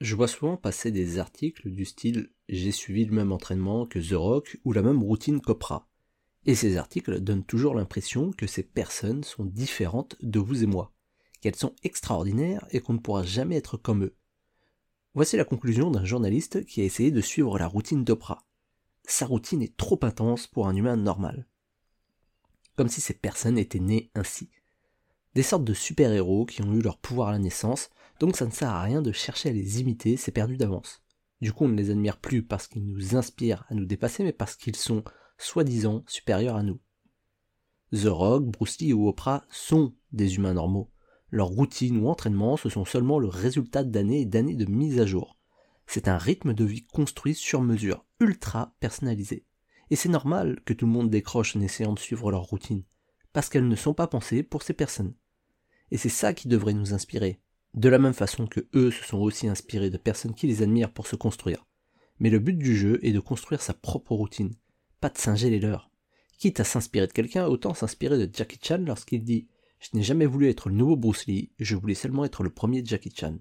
Je vois souvent passer des articles du style J'ai suivi le même entraînement que The Rock ou la même routine qu'Oprah. Et ces articles donnent toujours l'impression que ces personnes sont différentes de vous et moi, qu'elles sont extraordinaires et qu'on ne pourra jamais être comme eux. Voici la conclusion d'un journaliste qui a essayé de suivre la routine d'Oprah. Sa routine est trop intense pour un humain normal. Comme si ces personnes étaient nées ainsi. Des sortes de super-héros qui ont eu leur pouvoir à la naissance, donc ça ne sert à rien de chercher à les imiter, c'est perdu d'avance. Du coup, on ne les admire plus parce qu'ils nous inspirent à nous dépasser, mais parce qu'ils sont soi-disant supérieurs à nous. The Rock, Bruce Lee ou Oprah sont des humains normaux. Leur routine ou entraînement, ce sont seulement le résultat d'années et d'années de mise à jour. C'est un rythme de vie construit sur mesure, ultra personnalisé. Et c'est normal que tout le monde décroche en essayant de suivre leur routine, parce qu'elles ne sont pas pensées pour ces personnes. Et c'est ça qui devrait nous inspirer, de la même façon que eux se sont aussi inspirés de personnes qui les admirent pour se construire. Mais le but du jeu est de construire sa propre routine, pas de singer les leurs. Quitte à s'inspirer de quelqu'un, autant s'inspirer de Jackie Chan lorsqu'il dit Je n'ai jamais voulu être le nouveau Bruce Lee, je voulais seulement être le premier Jackie Chan.